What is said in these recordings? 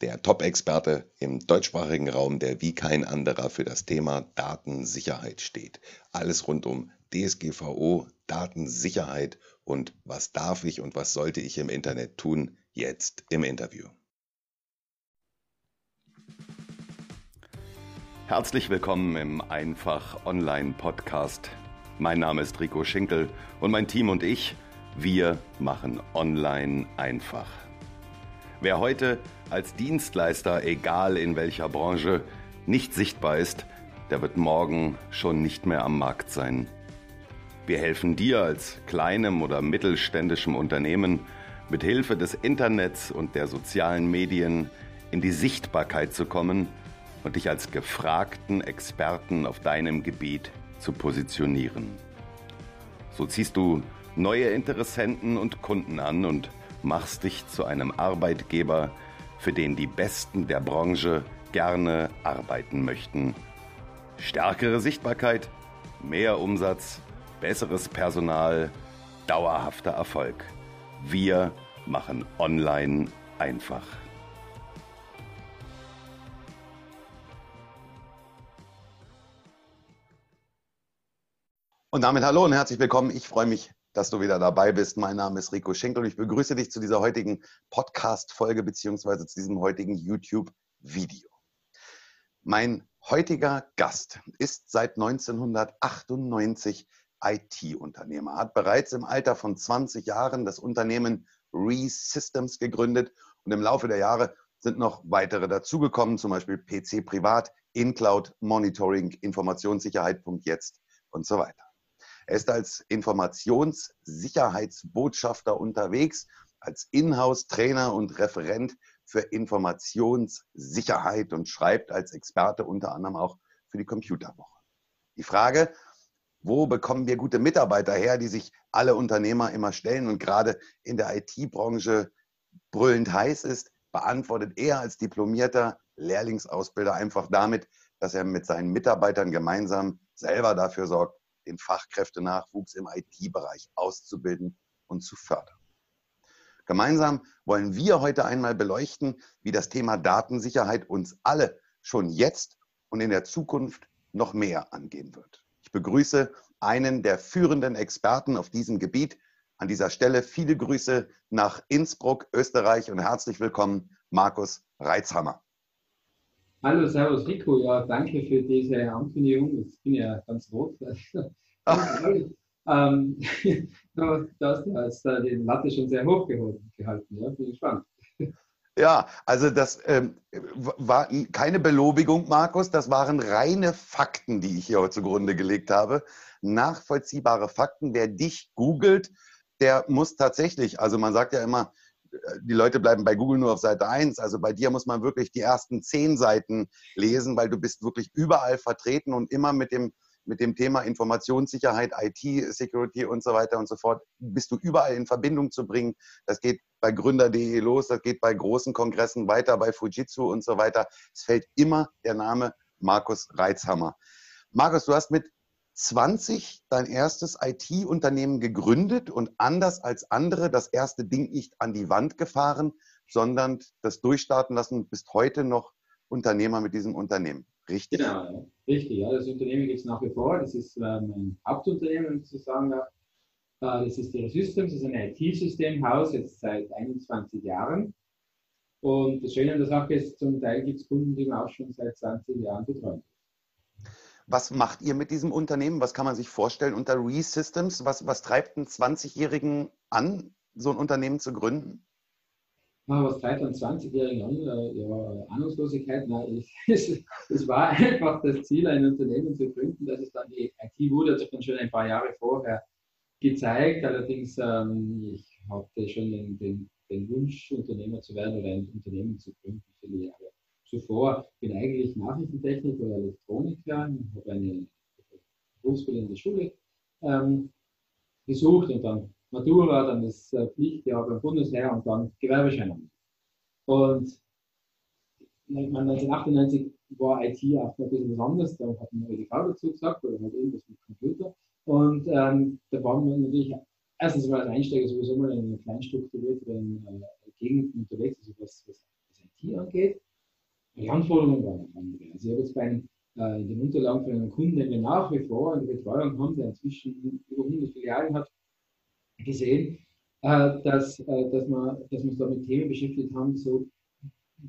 der Top-Experte im deutschsprachigen Raum, der wie kein anderer für das Thema Datensicherheit steht. Alles rund um DSGVO, Datensicherheit und was darf ich und was sollte ich im Internet tun, jetzt im Interview. Herzlich willkommen im Einfach Online Podcast. Mein Name ist Rico Schinkel und mein Team und ich, wir machen Online einfach. Wer heute als Dienstleister, egal in welcher Branche, nicht sichtbar ist, der wird morgen schon nicht mehr am Markt sein. Wir helfen dir als kleinem oder mittelständischem Unternehmen mit Hilfe des Internets und der sozialen Medien in die Sichtbarkeit zu kommen und dich als gefragten Experten auf deinem Gebiet zu positionieren. So ziehst du neue Interessenten und Kunden an und machst dich zu einem Arbeitgeber, für den die Besten der Branche gerne arbeiten möchten. Stärkere Sichtbarkeit, mehr Umsatz, besseres Personal, dauerhafter Erfolg. Wir machen Online einfach. Und damit hallo und herzlich willkommen. Ich freue mich dass du wieder dabei bist. Mein Name ist Rico Schenkel und ich begrüße dich zu dieser heutigen Podcast-Folge beziehungsweise zu diesem heutigen YouTube-Video. Mein heutiger Gast ist seit 1998 IT-Unternehmer, hat bereits im Alter von 20 Jahren das Unternehmen ReSystems gegründet und im Laufe der Jahre sind noch weitere dazugekommen, zum Beispiel PC Privat, InCloud, Monitoring, Informationssicherheit.jetzt und so weiter. Er ist als Informationssicherheitsbotschafter unterwegs, als Inhouse-Trainer und Referent für Informationssicherheit und schreibt als Experte unter anderem auch für die Computerwoche. Die Frage, wo bekommen wir gute Mitarbeiter her, die sich alle Unternehmer immer stellen und gerade in der IT-Branche brüllend heiß ist, beantwortet er als diplomierter Lehrlingsausbilder einfach damit, dass er mit seinen Mitarbeitern gemeinsam selber dafür sorgt, den Fachkräftenachwuchs im IT-Bereich auszubilden und zu fördern. Gemeinsam wollen wir heute einmal beleuchten, wie das Thema Datensicherheit uns alle schon jetzt und in der Zukunft noch mehr angehen wird. Ich begrüße einen der führenden Experten auf diesem Gebiet. An dieser Stelle viele Grüße nach Innsbruck, Österreich und herzlich willkommen, Markus Reitzhammer. Hallo, Servus Rico. Ja, danke für diese Ankündigung. Ich bin ja ganz rot. ähm, du hast äh, den Latte schon sehr hoch gehalten. Ja, bin gespannt. Ja, also das ähm, war keine Belobigung, Markus, das waren reine Fakten, die ich hier zugrunde gelegt habe. Nachvollziehbare Fakten. Wer dich googelt, der muss tatsächlich, also man sagt ja immer, die Leute bleiben bei Google nur auf Seite 1. Also bei dir muss man wirklich die ersten zehn Seiten lesen, weil du bist wirklich überall vertreten und immer mit dem, mit dem Thema Informationssicherheit, IT-Security und so weiter und so fort, bist du überall in Verbindung zu bringen. Das geht bei Gründer.de los, das geht bei großen Kongressen weiter, bei Fujitsu und so weiter. Es fällt immer der Name Markus Reitzhammer. Markus, du hast mit 20 dein erstes IT-Unternehmen gegründet und anders als andere das erste Ding nicht an die Wand gefahren, sondern das durchstarten lassen, bist heute noch Unternehmer mit diesem Unternehmen. Richtig? Genau, richtig. Ja, das Unternehmen gibt es nach wie vor. Das ist ähm, ein Hauptunternehmen, wenn ich so sagen darf. Das ist Ihre Systems, das ist ein IT-Systemhaus, jetzt seit 21 Jahren. Und das Schöne an der Sache ist, zum Teil gibt es Kunden, die wir auch schon seit 20 Jahren betreuen. Was macht ihr mit diesem Unternehmen? Was kann man sich vorstellen unter ReSystems? Was, was treibt einen 20-Jährigen an, so ein Unternehmen zu gründen? was treibt einen 20-Jährigen an? Äh, ja, Ahnungslosigkeit. Es, war einfach das Ziel, ein Unternehmen zu gründen. dass es dann die IT wurde, hat sich schon ein paar Jahre vorher gezeigt. Allerdings, ähm, ich hatte schon den, den, den Wunsch, Unternehmer zu werden oder ein Unternehmen zu gründen, viele Jahre zuvor, bin eigentlich Nachrichtentechniker oder Elektroniker, habe eine berufsbildende Schule ähm, besucht und dann Matura, dann das äh, Pflichtjahr beim Bundesheer und dann Gewerbeschein. Und 1998 war IT auch noch ein bisschen was anderes, da hat man EDV dazu gesagt oder halt irgendwas mit Computer. Und ähm, da waren wir natürlich erstens mal als Einsteiger sowieso mal in einer kleinstrukturierteren äh, Gegend unterwegs, also was, was IT angeht. Die Anforderungen waren andere. Also ich habe jetzt bei einem, äh, in den Unterlagen von einem Kunden, den wir nach wie vor in der Betreuung haben, der inzwischen über 100 Filialen hat, gesehen, äh, dass, äh, dass, wir, dass wir uns da mit Themen beschäftigt haben, so,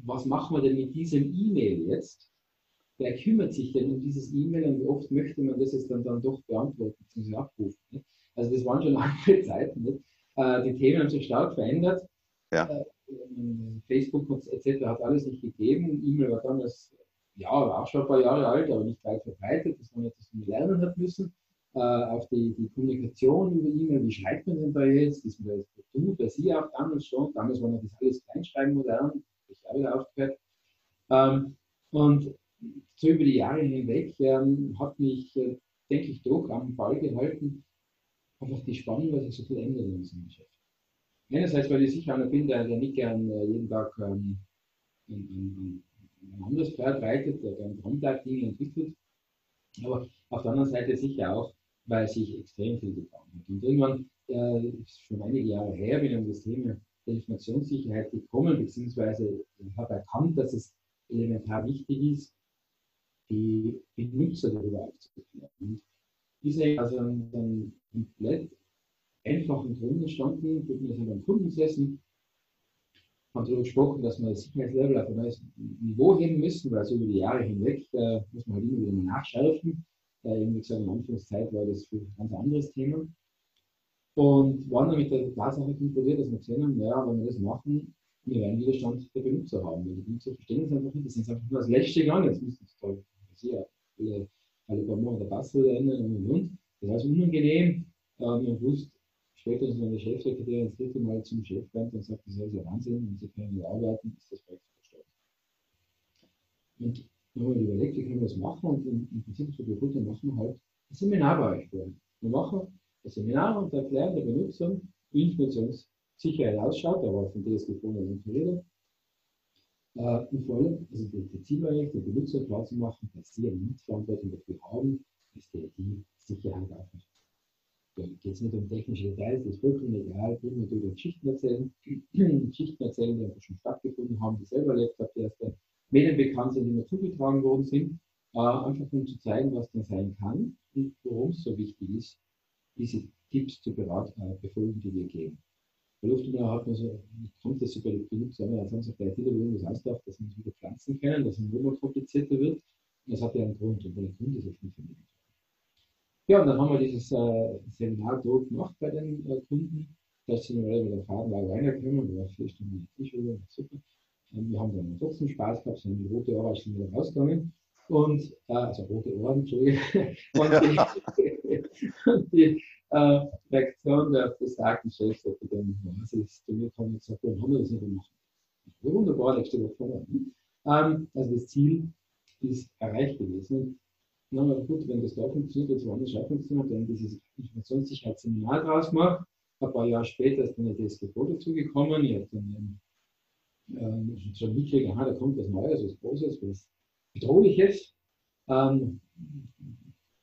was machen wir denn mit diesem E-Mail jetzt? Wer kümmert sich denn um dieses E-Mail und wie oft möchte man das jetzt dann, dann doch beantworten bzw. abrufen? Nicht? Also das waren schon andere Zeiten. Nicht? Äh, die Themen haben sich stark verändert. Ja. Facebook etc. hat alles nicht gegeben. E-Mail war damals, ja, auch schon ein paar Jahre alt, aber nicht weit verbreitet. Das war etwas, was man lernen hat müssen. Äh, auch die, die Kommunikation über E-Mail, wie schreibt man denn da jetzt? Das man das du, bei Sie auch damals schon. Damals war noch das alles Kleinschreiben modern. Ich habe wieder aufgehört. Ähm, und so über die Jahre hinweg ähm, hat mich, äh, denke ich, doch am Ball gehalten, einfach die Spannung, weil sich so viel ändert in unserem Geschäft. Einerseits, weil ich sicher einer bin, der, der nicht gern äh, jeden Tag ähm, ein, ein, ein, anderes Pferd reitet, der gern Fronttag-Dinge entwickelt. Aber auf der anderen Seite sicher auch, weil sich extrem viel getan hat. Und irgendwann, äh, ist schon einige Jahre her, bin ich um das Thema der Informationssicherheit gekommen, beziehungsweise habe erkannt, dass es elementar wichtig ist, die Benutzer darüber aufzuklären. Und diese also einen komplett einfachen Grund entstanden, wir sind beim Kunden gesessen, haben darüber gesprochen, dass wir das Sicherheitslevel auf ein neues Niveau heben müssen, weil so über die Jahre hinweg äh, muss man halt immer wieder nachschärfen. Äh, wie gesagt, in Anfangszeit war das ein ganz anderes Thema. Und waren dann mit der Tatsache konfrontiert, dass wir gesehen haben, naja, wenn wir das machen, wir werden Widerstand der Benutzer haben. Weil die Benutzer verstehen es einfach nicht, das ist einfach nur das letzte Gang, jetzt müssen sie toll ja, alle, paar Monate Passwörter ändern und und und. Das heißt unangenehm. Ähm, und wusste, spätestens wenn der Chefsekretär ins dritte Mal zum Chef kommt und sagt, das ist ja Wahnsinn, und Sie können nicht arbeiten, ist das Projekt verstorben. Und dann haben wir überlegt, wie können wir das machen und im, Prinzip so wir machen wir halt ein Seminar bei euch vor. Wir machen ein Seminar und erklären der Benutzer, wie Informationssicherheit ausschaut, da war von DSGVO noch nicht rede, äh, und vor allem, also die, die Ziel war eigentlich, den Benutzer klar zu machen, dass sie eine Mitverantwortung dafür haben, dass die IT-Sicherheit aufmacht. Geht es nicht um technische Details, das ist vollkommen egal. Ich will natürlich Geschichten erzählen, Geschichten erzählen, die einfach schon stattgefunden haben, die selber erlebt habe, die aus den Medien bekannt sind, die mir zugetragen worden sind. Äh, einfach um zu zeigen, was dann sein kann und warum es so wichtig ist, diese Tipps zu beraten, äh, befolgen, die wir geben. Bei Lufthunger hat man so, kommt das über die Benutzer, als haben sie gleich wieder irgendwas ausgedacht, dass man es wieder pflanzen können, dass es immer komplizierter wird. Das hat ja einen Grund, und der Grund ist ja schon vermittelt. Ja, und dann haben wir dieses äh, Seminar dort gemacht bei den äh, Kunden. Da sind wir mit der Fahrtenlage reingekommen, wir waren vier Stunden in der super. Und wir haben dann trotzdem Spaß gehabt, sind die rote Orange sind wieder rausgegangen. Und, äh, also rote Ohren, Entschuldigung. Und die, äh, Reaktion der besagten Chefs, die dann quasi zu mir kommen und gesagt haben, haben wir das nicht gemacht. Wunderbar, nächste Woche. Ähm, also das Ziel ist erreicht gewesen. Na, aber gut, wenn das da funktioniert, jetzt woanders auch funktioniert, dann dieses Informationssicherheitsseminar draus gemacht. Ein paar Jahre später ist dann eine DSGVO dazugekommen. Ich habe dann ähm, schon mitgekriegt, aha, da kommt was Neues, was Großes, was Bedrohliches. Ähm,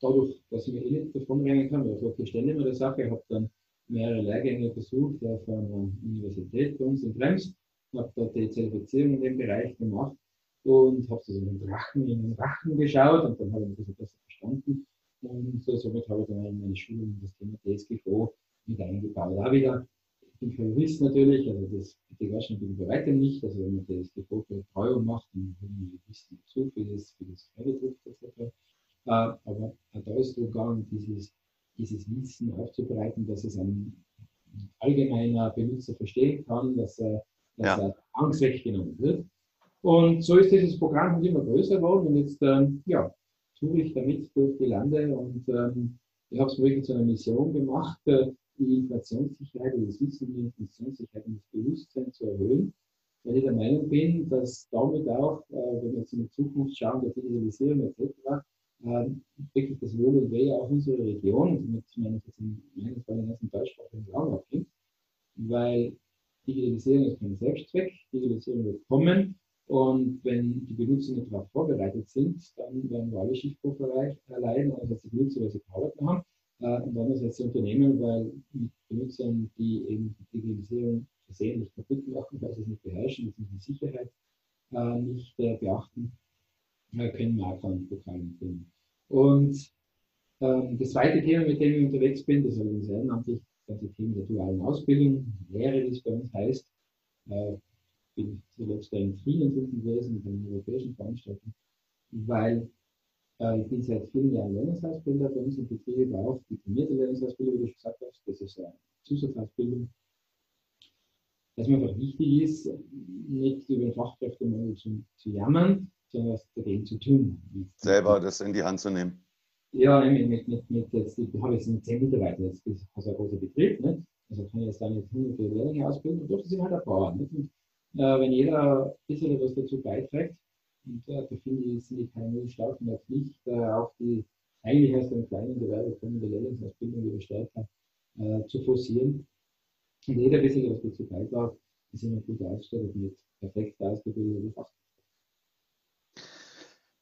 dadurch, dass ich mir eh nicht davon rennen kann, weil ich okay, stelle immer der Sache, ich habe dann mehrere Lehrgänge besucht auf einer Universität bei uns in Krems, habe dort die Zertifizierung in dem Bereich gemacht und habe so in den Drachen, in den Rachen geschaut und dann habe ich ein bisschen besser verstanden. Und somit habe ich dann in meine Schulung das Thema DSGVO mit eingebaut. Da wieder, ich bin kein Jurist natürlich, also das waschen bin ich bei weitem nicht. Also wenn man DSGVO für Betreuung macht, dann holen wir Juristen dazu für das, für das Freibetritt etc. Äh, aber da ist es gegangen, dieses, dieses Wissen aufzubereiten, dass es ein allgemeiner Benutzer verstehen kann, dass, er, dass ja. er Angst weggenommen wird. Und so ist dieses Programm immer größer geworden und jetzt ähm, ja, tue ich damit durch die Lande und ähm, ich habe es wirklich zu einer Mission gemacht, äh, die Informationssicherheit, das Wissen die Informationssicherheit und das Bewusstsein zu erhöhen, weil ich der Meinung bin, dass damit auch, äh, wenn wir jetzt in die Zukunft schauen, der Digitalisierung etc., äh, wirklich das Wohl und Wehe auch unserer Region, und mit meine ich jetzt in meinem Fall den ganzen deutschsprachigen Raum abhängt, weil Digitalisierung ist kein Selbstzweck, Digitalisierung wird kommen und wenn die Benutzer darauf vorbereitet sind, dann werden wir alle Schiffbruch erleiden, einerseits die Benutzer, weil sie Arbeit haben äh, und andererseits die Unternehmen, weil mit Benutzern, die eben die Digitalisierung versehentlich kaputt machen, weil sie es nicht beherrschen, ist die Sicherheit äh, nicht äh, beachten, äh, können Marktanpokalen finden. Und ähm, das zweite Thema, mit dem ich unterwegs bin, das ich ehrenamtlich, das ganze Thema der dualen Ausbildung, Lehre, wie es bei uns heißt. Bin zuletzt in Frieden gewesen, mit einer europäischen Veranstaltung, weil äh, ich bin seit vielen Jahren Lehrlingsausbilder bei uns im Betrieb, auch diplomierte Lehrlingsausbilder, wie du schon gesagt hast. Das ist eine Zusatzausbildung. Dass mir einfach wichtig ist, nicht über den Fachkräftemangel zu, zu jammern, sondern was dagegen zu tun. Selber das in die Hand zu nehmen. Ja, mit, mit, mit, mit jetzt, ich habe jetzt 10 Mitarbeiter, jetzt ist also ein großer Betrieb, nicht? also kann ich jetzt da nicht hunderte Lehrlinge ausbilden, und doch sind halt ein paar. Nicht? Und, wenn jeder ein bisschen was dazu beiträgt, und äh, da finde ich, sind die KMU stark in der Pflicht, äh, auch die eigentlich aus dem kleinen Gewerbe kommende Lehrlingsausbildung wieder stärker äh, zu forcieren. Und jeder ein bisschen was dazu beiträgt, ist immer gut ausgestattet mit perfekt ausgebildeten Fachkräften.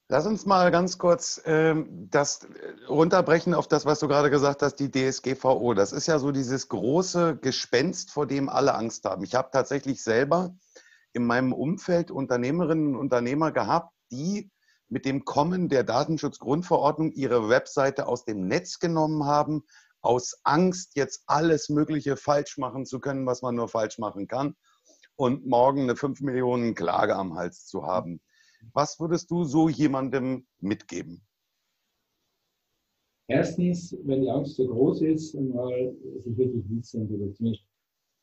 Lass uns mal ganz kurz ähm, das runterbrechen auf das, was du gerade gesagt hast, die DSGVO. Das ist ja so dieses große Gespenst, vor dem alle Angst haben. Ich habe tatsächlich selber in meinem Umfeld Unternehmerinnen und Unternehmer gehabt, die mit dem Kommen der Datenschutzgrundverordnung ihre Webseite aus dem Netz genommen haben, aus Angst, jetzt alles Mögliche falsch machen zu können, was man nur falsch machen kann, und morgen eine 5 Millionen Klage am Hals zu haben. Was würdest du so jemandem mitgeben? Erstens, wenn die Angst so groß ist, mal sich wirklich wissen zumindest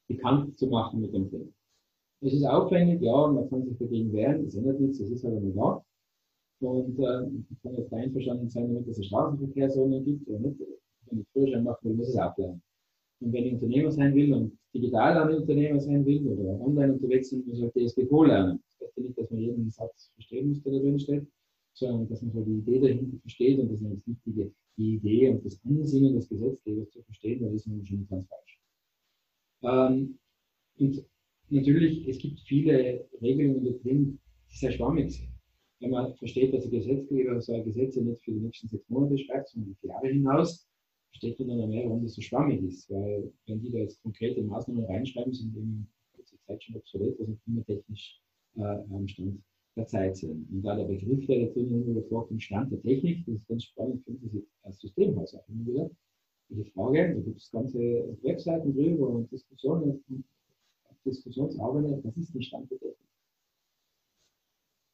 bekannt zu machen mit dem Thema. Es ist aufwendig, ja, man kann sich dagegen wehren, das ändert nichts, das ist halt einmal da. Und äh, ich kann jetzt einverstanden sein, damit es eine Straßenverkehrszone gibt oder nicht. Wenn ich Führerschein mache, will, muss es auch bleiben. Und wenn ich Unternehmer sein will und digital ein Unternehmer sein will oder online unterwegs sind, muss ich halt DSGVO lernen. Das heißt nicht, dass man jeden Satz verstehen muss, der da drin steht, sondern dass man so die Idee dahinter versteht und das ist das Wichtige, die Idee und das Ansinnen des Gesetzgebers zu verstehen, weil ist nämlich schon ganz falsch. Ähm, und natürlich, es gibt viele Regelungen da drin, die sehr schwammig sind. Wenn man versteht, dass der Gesetzgeber so Gesetze nicht für die nächsten sechs Monate schreibt, sondern für Jahre hinaus, versteht man dann mehr, warum das so schwammig ist. Weil wenn die da jetzt konkrete Maßnahmen reinschreiben, sind die in kurzer Zeit schon obsolet, also immer technisch äh, am Stand der Zeit sind. Und da der Begriff, der da drinnen immer vorkommt, Stand der Technik, das ist ganz spannend, finde ich als Systemhaus auch immer wieder. Die Frage, da gibt es ganze Webseiten drüber und Diskussionen Diskussionsarbeit, was ist die Stand der Technik?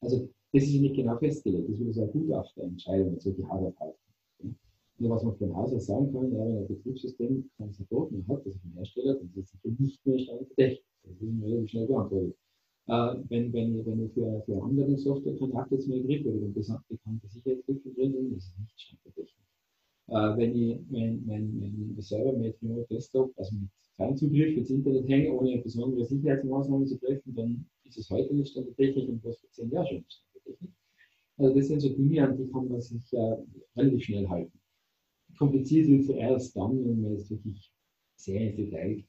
Also, das ist nicht genau festgelegt. Das wird so eine Gutachterentscheidung, solche Hardware Nur was man von Haus aus sagen kann, ja, wenn ein Betriebssystem kein mehr hat, also vom Hersteller, dann ist es nicht mehr Stand der Technik. Das ist mir relativ schnell beantwortet. Äh, wenn, wenn, wenn ich für, für andere Software kein Updates mehr kriege oder wenn bekannte Sicherheitslücken drin sind, das ist nicht Stand der Technik. Äh, wenn ich mein, mein, mein Server mit Remote Desktop, also mit Fernzugriff ins Internet hänge, ohne besondere Sicherheitsmaßnahmen zu treffen, dann ist es heute nicht Stand der Technik und was vor zehn Jahren schon Stand der Technik. Also das sind so Dinge, an die kann man sich äh, relativ schnell halten. Kompliziert wird es erst dann, wenn man jetzt wirklich sehr ins Detail geht.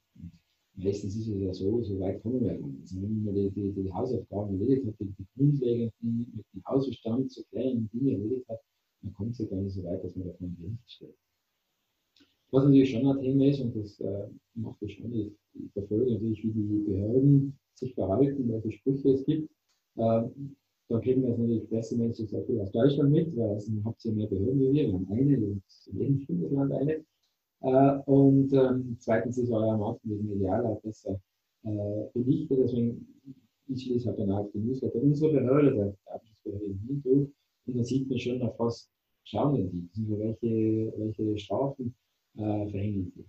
Meistens ist es ja so, so weit kommen wir gar nicht. Also wenn man die, die, die Hausaufgaben erledigt hat, die, die grundlegenden, mit dem Hausverstand zu kleinen Dinge erledigt hat, dann kommt ja gar nicht so weit, dass man davon Gericht stellt. Was natürlich schon ein Thema ist, und das äh, macht das schon, ich, verfolge natürlich, wie die Behörden sich verhalten, welche Sprüche es gibt. Äh, da kriegen wir natürlich Pressemenschen sehr viel aus Deutschland mit, weil es habt ihr mehr Behörden wie wir. Wir haben eine, in jedem Bundesland eine. Äh, und ähm, zweitens ist euer Markt mit Ideal besser äh, belichtet. Deswegen ich lese halt dann auch die Newsletter unserer Behörde, der Datenschutzbehörde in Hinterhof. Und dann sieht man schon, auf was schauen denn die? Welche, welche Strafen äh, verhängen sie.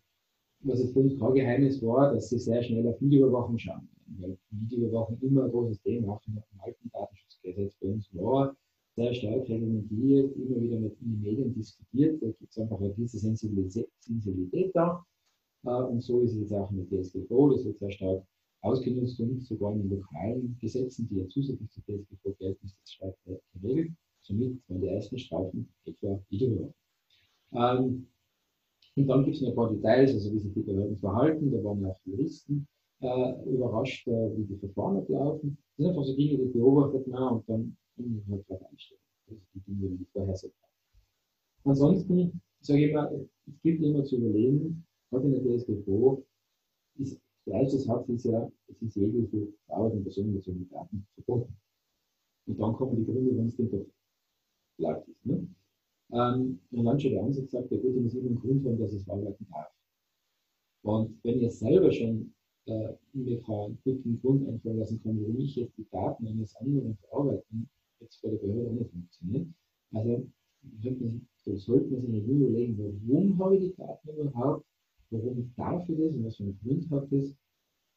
Was jetzt für uns kein Geheimnis war, dass sie sehr schnell auf Videoüberwachung schauen. Weil Videoüberwachung immer ein großes Thema, auch im alten Datenschutzgesetz bei uns war, sehr stark reglementiert, immer wieder mit den Medien diskutiert. Da gibt es einfach eine gewisse Sensibilität, Sensibilität da. Äh, und so ist es jetzt auch mit DSGVO, das wird sehr stark ausgenutzt und sogar in den lokalen Gesetzen, die ja zusätzlich zu DSGVO gelten, ist das stark geregelt. Somit waren die ersten Strafen etwa Videoüberwachung. Ähm, und dann gibt es noch ein paar Details, also wie sich die Behörden verhalten. Da waren auch Juristen äh, überrascht, äh, wie die Verfahren ablaufen. Das sind einfach so Dinge, die beobachtet man und dann kann man halt einstellen. Das die Dinge, die vorher so Ansonsten sage ich immer, es gilt immer zu überlegen, gerade in der DSGVO, ist, der erste Satz ist ja, es ist jegliche Dauer und personenbezogene Daten verboten. dann kommen die Gründe, wenn es denn laut ist. Ne? Ähm, und schon der Ansatz sagt, gut, ich muss immer einen Grund haben, dass es arbeiten darf. Und wenn ihr selber schon äh, mir einen guten Grund einfallen lassen kann, warum ich jetzt die Daten eines anderen verarbeiten, jetzt bei der Behörde auch nicht funktioniert. Also so sollte man sich nur überlegen, warum habe ich die Daten überhaupt, warum darf ich das und was für einen Grund hat das.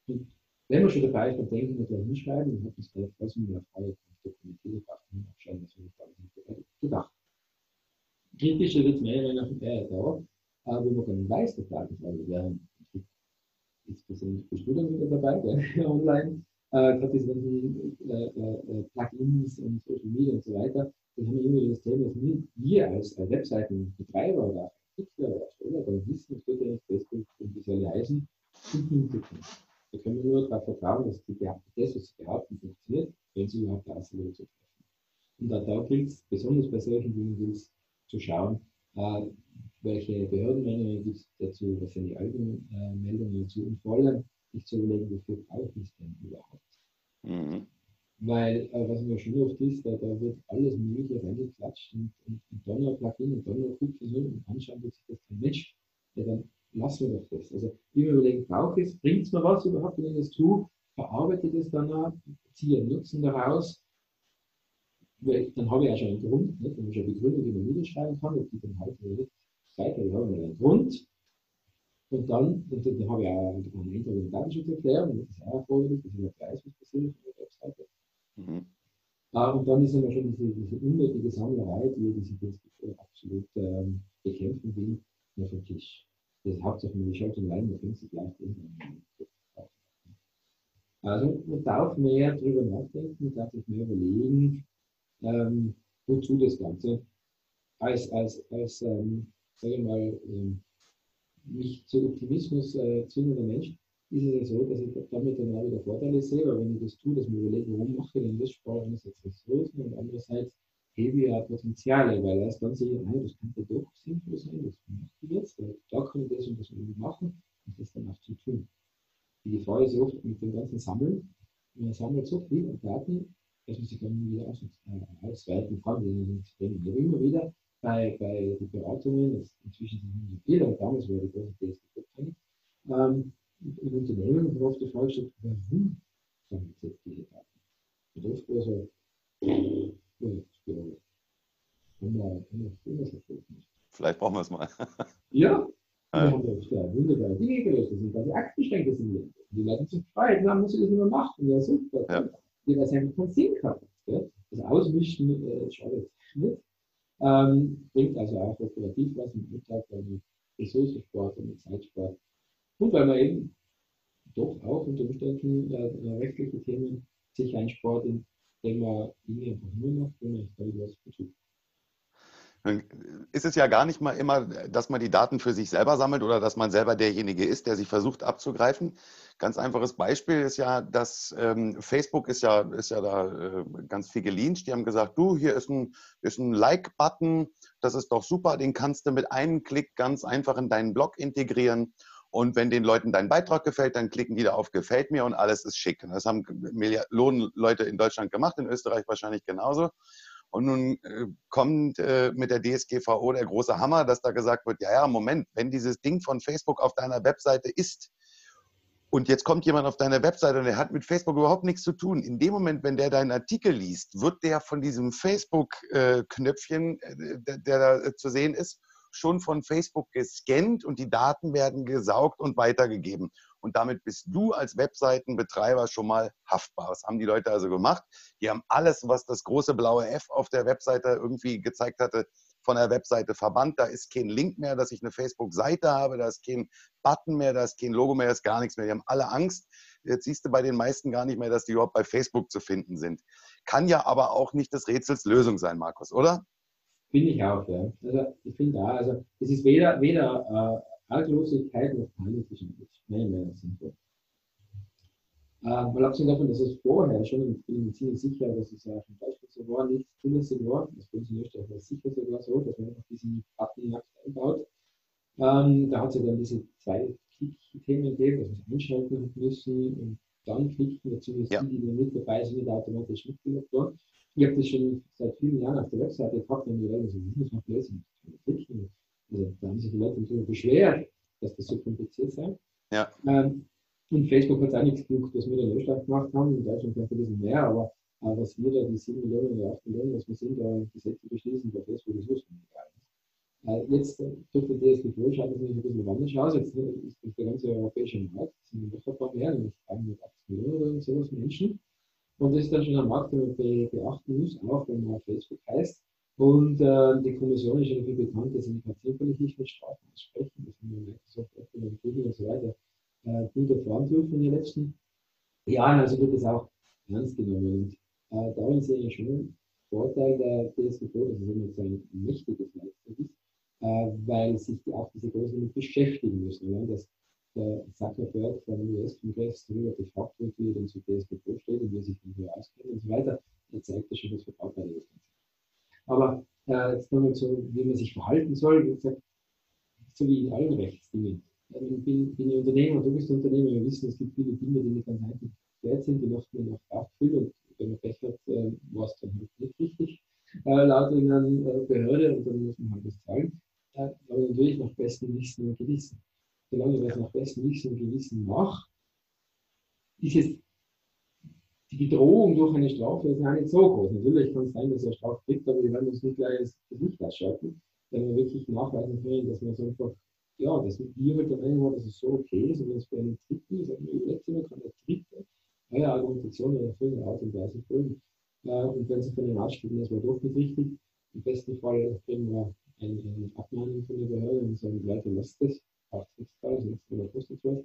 Und wenn man schon dabei ist, dann denken wir da hinschreiben und hat das gleich was mit einer Frage dokumentiert und abschreiben, was wir da gedacht Kritischer wird es meiner Meinung nach eher da, wo man dann weiß, dass Datenfrage wären. Bist du dann wieder dabei, der online, äh, gerade diese ganzen äh, äh, Plugins und Social Media und so weiter, dann haben wir immer das Thema, dass wir, wir als Webseitenbetreiber oder Entwickler oder Ersteller dann wissen, wird ja nicht Facebook und diese leisen hinzukommen. Können wir nur darauf vertrauen, dass die, das, was sie behaupten, funktioniert, wenn sie überhaupt eine Aussage zu treffen. Und da, da gilt es, besonders bei solchen Dingen gilt es, zu schauen, äh, welche Behördenmeldungen gibt es dazu, was sind die Eigenmeldungen dazu und vor allem sich zu überlegen, wofür brauche ich es denn überhaupt. Mhm. Weil, äh, was mir schon oft ist, da, da wird alles Mögliche reingeklatscht und, und, und dann noch Plugin und dann noch Cookies und anschauen, wird sich das kein Mensch. Ja, dann lassen wir doch das. Also immer überlegen, brauche ich es, bringt es mir was überhaupt, wenn ich das tue, verarbeite ich das dann auch, ziehe Nutzen daraus, weil dann habe ich ja schon einen Grund, nicht? habe ich eine Begründung, die man niederschreiben kann, und die dann halt nicht Seite, ich habe einen Grund, und dann, und dann habe ich auch einen Eintrag in Datenschutzerklärung, das ist auch erforderlich, dass ich nicht weiß, was passiert auf der Webseite. Mhm. Uh, und dann ist immer schon diese, diese unnötige Sammlerei, die diese Facebook absolut ähm, bekämpfen will, nur vom Tisch. Das ist hauptsächlich die Schaltung rein, da fängt sie gleich irgendwann Also man darf mehr darüber nachdenken, man darf sich mehr überlegen, ähm, wozu das Ganze. Als, als, als ähm, sage ich mal, ähm, mich zu Optimismus äh, zwingender Mensch, ist es ja so, dass ich damit dann auch wieder Vorteile sehe, weil wenn ich das tue, dass ich mir überlege, warum mache ich denn das, spare einerseits Ressourcen und andererseits ich ja Potenziale, weil erst dann sehe ich, das könnte doch sinnvoll sein, das mache ich jetzt, da kann ich das und das machen und das dann auch zu tun. Die Gefahr ist oft mit dem ganzen Sammeln, man sammelt so viel an Daten, dass man sich dann wieder aus, äh, ausweiten kann, bringen. Aber immer wieder bei, bei den Beratungen, das inzwischen sind nicht so viele, aber damals war die große DSG ähm, im Unternehmen wird oft die Frage gestellt, warum sammeln Sie jetzt diese Daten? Und oft war so, Vielleicht brauchen wir es mal. ja, ja wunderbare Dinge gelöst. Das sind quasi Aktenschränke sind Die Leute sind frei, dann muss ich das nicht mehr machen. Ja, super. Ja. Die was einfach keinen Sinn gehabt. Das Ausmischen äh, schadet nicht. Ähm, bringt also auch operativ was im Alltag, weil man Ressourcensport und Zeitsport und weil man eben doch auch unter Umständen äh, äh rechtliche Themen sich einspart, indem man Dinge nur macht, wenn man da was tut ist es ja gar nicht mal immer, dass man die Daten für sich selber sammelt oder dass man selber derjenige ist, der sich versucht abzugreifen. Ganz einfaches Beispiel ist ja, dass ähm, Facebook ist ja, ist ja da äh, ganz viel geleanscht. Die haben gesagt, du, hier ist ein, ist ein Like-Button, das ist doch super, den kannst du mit einem Klick ganz einfach in deinen Blog integrieren. Und wenn den Leuten dein Beitrag gefällt, dann klicken die da auf Gefällt mir und alles ist schick. das haben Millionen Leute in Deutschland gemacht, in Österreich wahrscheinlich genauso. Und nun äh, kommt äh, mit der DSGVO der große Hammer, dass da gesagt wird, ja, ja, Moment, wenn dieses Ding von Facebook auf deiner Webseite ist und jetzt kommt jemand auf deine Webseite und der hat mit Facebook überhaupt nichts zu tun. In dem Moment, wenn der deinen Artikel liest, wird der von diesem Facebook-Knöpfchen, äh, der, da zu sehen ist, schon von Facebook gescannt und die Daten werden gesaugt und weitergegeben. Und damit bist du als Webseitenbetreiber schon mal haftbar. Was haben die Leute also gemacht? Die haben alles, was das große blaue F auf der Webseite irgendwie gezeigt hatte, von der Webseite verbannt. Da ist kein Link mehr, dass ich eine Facebook-Seite habe, da ist kein Button mehr, da ist kein Logo mehr, da ist gar nichts mehr. Die haben alle Angst. Jetzt siehst du bei den meisten gar nicht mehr, dass die überhaupt bei Facebook zu finden sind. Kann ja aber auch nicht des Rätsels Lösung sein, Markus, oder? Finde ich auch, ja. Also ich finde da, also es ist weder, weder äh, Arglosigkeit noch Panik zwischen meiner Meinung nach sinnvoll. Äh, mal abgesehen davon, dass es vorher schon, ich bin mir ziemlich sicher, dass es ja schon Beispiel so war, nicht zulässig war. Das uns in Österreich war sicher sogar so, dass man einfach diesen Button nackt einbaut. Ähm, da hat es ja dann diese zwei Klick-Themen gegeben, dass man es einschalten müssen und dann klicken, dazu ja. die, die mit dabei sind, nicht automatisch mitgelegt worden. Ich habe das schon seit vielen Jahren auf der Webseite gehabt und die Leute so, muss man lesen? Also, da haben sich die Leute natürlich beschwert, dass das so kompliziert sei. Ja. Ähm, und Facebook hat es auch nichts geguckt, was wir in Österreich gemacht haben. In Deutschland vielleicht ein bisschen mehr, aber äh, was wir da, die 7 Millionen oder 8 Millionen, was wir sind, da Gesetze beschließen, bei Facebook ist es egal. Äh, jetzt äh, durch die DSGVO schaut es ein bisschen anders aus. Jetzt äh, ist das der ganze europäische Markt, das sind noch ein paar mehr, nämlich 380 Millionen oder sowas Menschen. Und das ist dann schon ein Markt, den man beachten muss, auch wenn man Facebook heißt. Und äh, die Kommission ist ja dafür bekannt, dass sie natürlich nicht mit Strafen aussprechen, dass man Microsoft, Apple und Google und so weiter äh, gut erfahren dürfen in den letzten Jahren. Also wird das auch ernst genommen. Und äh, darin sehe ich schon Vorteil der DSGVO, dass es immer so ein mächtiges Werkzeug ist, äh, weil sich die, auch diese Großen beschäftigen müssen. Ja? Dass der Zuckerberg von dem US-Kongress darüber gefragt wird, wie er denn zu DSGVO steht und wie er sich dann hier auskennt und so weiter, dann zeigt das schon, was für Vorteile das Ganze aber äh, jetzt nochmal zu, wie man sich verhalten soll. Wie gesagt, so wie in allen Rechtsdingen. Ich bin, bin ich Unternehmer, du bist Unternehmer. Wir wissen, es gibt viele Dinge, die nicht ganz einfach wert sind, die macht man nach Kraftfühl und wenn man Pech hat, äh, war es dann halt nicht richtig äh, laut einer äh, Behörde und dann muss man halt das zahlen. Äh, aber natürlich nach bestem Wissen und Gewissen. Solange ich das nach bestem Wissen und Gewissen mache, ist es die Bedrohung durch eine Strafe ist ja nicht so groß. Natürlich kann es sein, dass er Strafe kriegt, aber wir werden uns nicht gleich das Licht ausschalten, wenn wir wirklich nachweisen können, dass man so einfach, ja, dass wir halt der Meinung war, dass es so okay ist und es bei einem Dritten, sagen wir, überlegt immer, kann der Dritte eure Argumentation oder irgendeine Art und Weise folgen. Und wenn sie von den ausspielen, das war doch im besten Fall kriegen wir eine, eine Abmahnung von der Behörde und sagen, Leute, lasst das, auch nichts da, sonst kostet es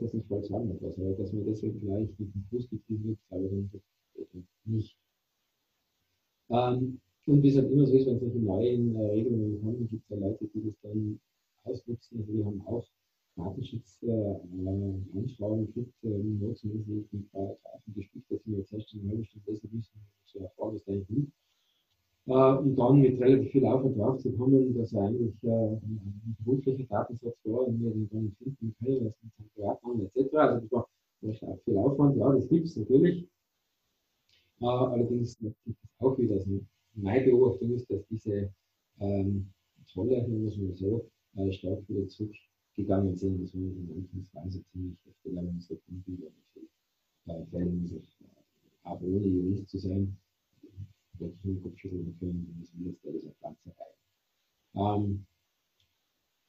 was im Fall sagen etwas, aber dass man deswegen gleich mit dem Fuß getrieben wird, glaube ich nicht. Ähm, und wie es halt immer so ist, wenn solche neuen äh, Regelungen kommen, gibt es ja Leute, die das dann ausnutzen. Also wir haben auch Datenschutzanfragen äh, äh, nur zumindest mit ein paar Grafen gespickt, dass wir jetzt erst eine halbe Stunde lesen müssen, so erfahren, was eigentlich nicht und dann mit relativ viel Aufwand drauf zu kommen, dass er eigentlich äh, ein beruflicher Datensatz war und wir den dann finden können, das mit seinem Privatnamen etc. Also das war auch viel Aufwand, ja, das gibt es natürlich. Äh, allerdings gibt auch wieder, also meine Beobachtung ist, dass diese ähm, Zolle, muss man so, äh, stark wieder zurückgegangen sind. Das war in Anfangsphase ziemlich heftig, wenn wieder äh, Fällen, also, auch ohne Jurist zu sein, nur Kopfschütteln können, wir jetzt alles auf ganze Reihe. Ähm,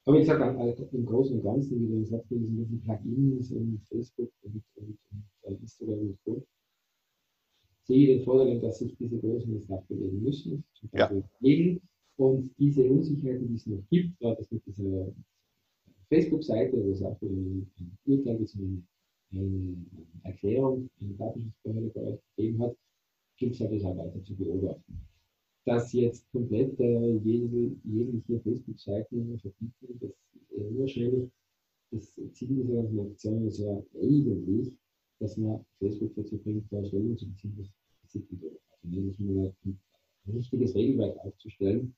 aber wie gesagt, also im Großen und Ganzen, wie du gesagt hast, sind die Plugins und Facebook und, und, und Instagram und Co. Sehe den Vorteil, dass sich diese Großen jetzt nachbewegen müssen, zum Beispiel ja. Und diese Unsicherheiten, die es noch gibt, gerade das mit dieser Facebook-Seite, wo es auch ein Urteil eine Erklärung, eine Datenschutzbehörde bei euch gegeben hat, weiter zu beobachten. Dass jetzt komplett äh, jegliche Facebook-Seiten verbieten, das ist äh, unwahrscheinlich. Das Ziel dieser ganzen Aktion ist ja eigentlich, dass man Facebook dazu bringt, da Stellung zu beziehen, besitzen darf. Also nämlich mal ein richtiges Regelwerk aufzustellen,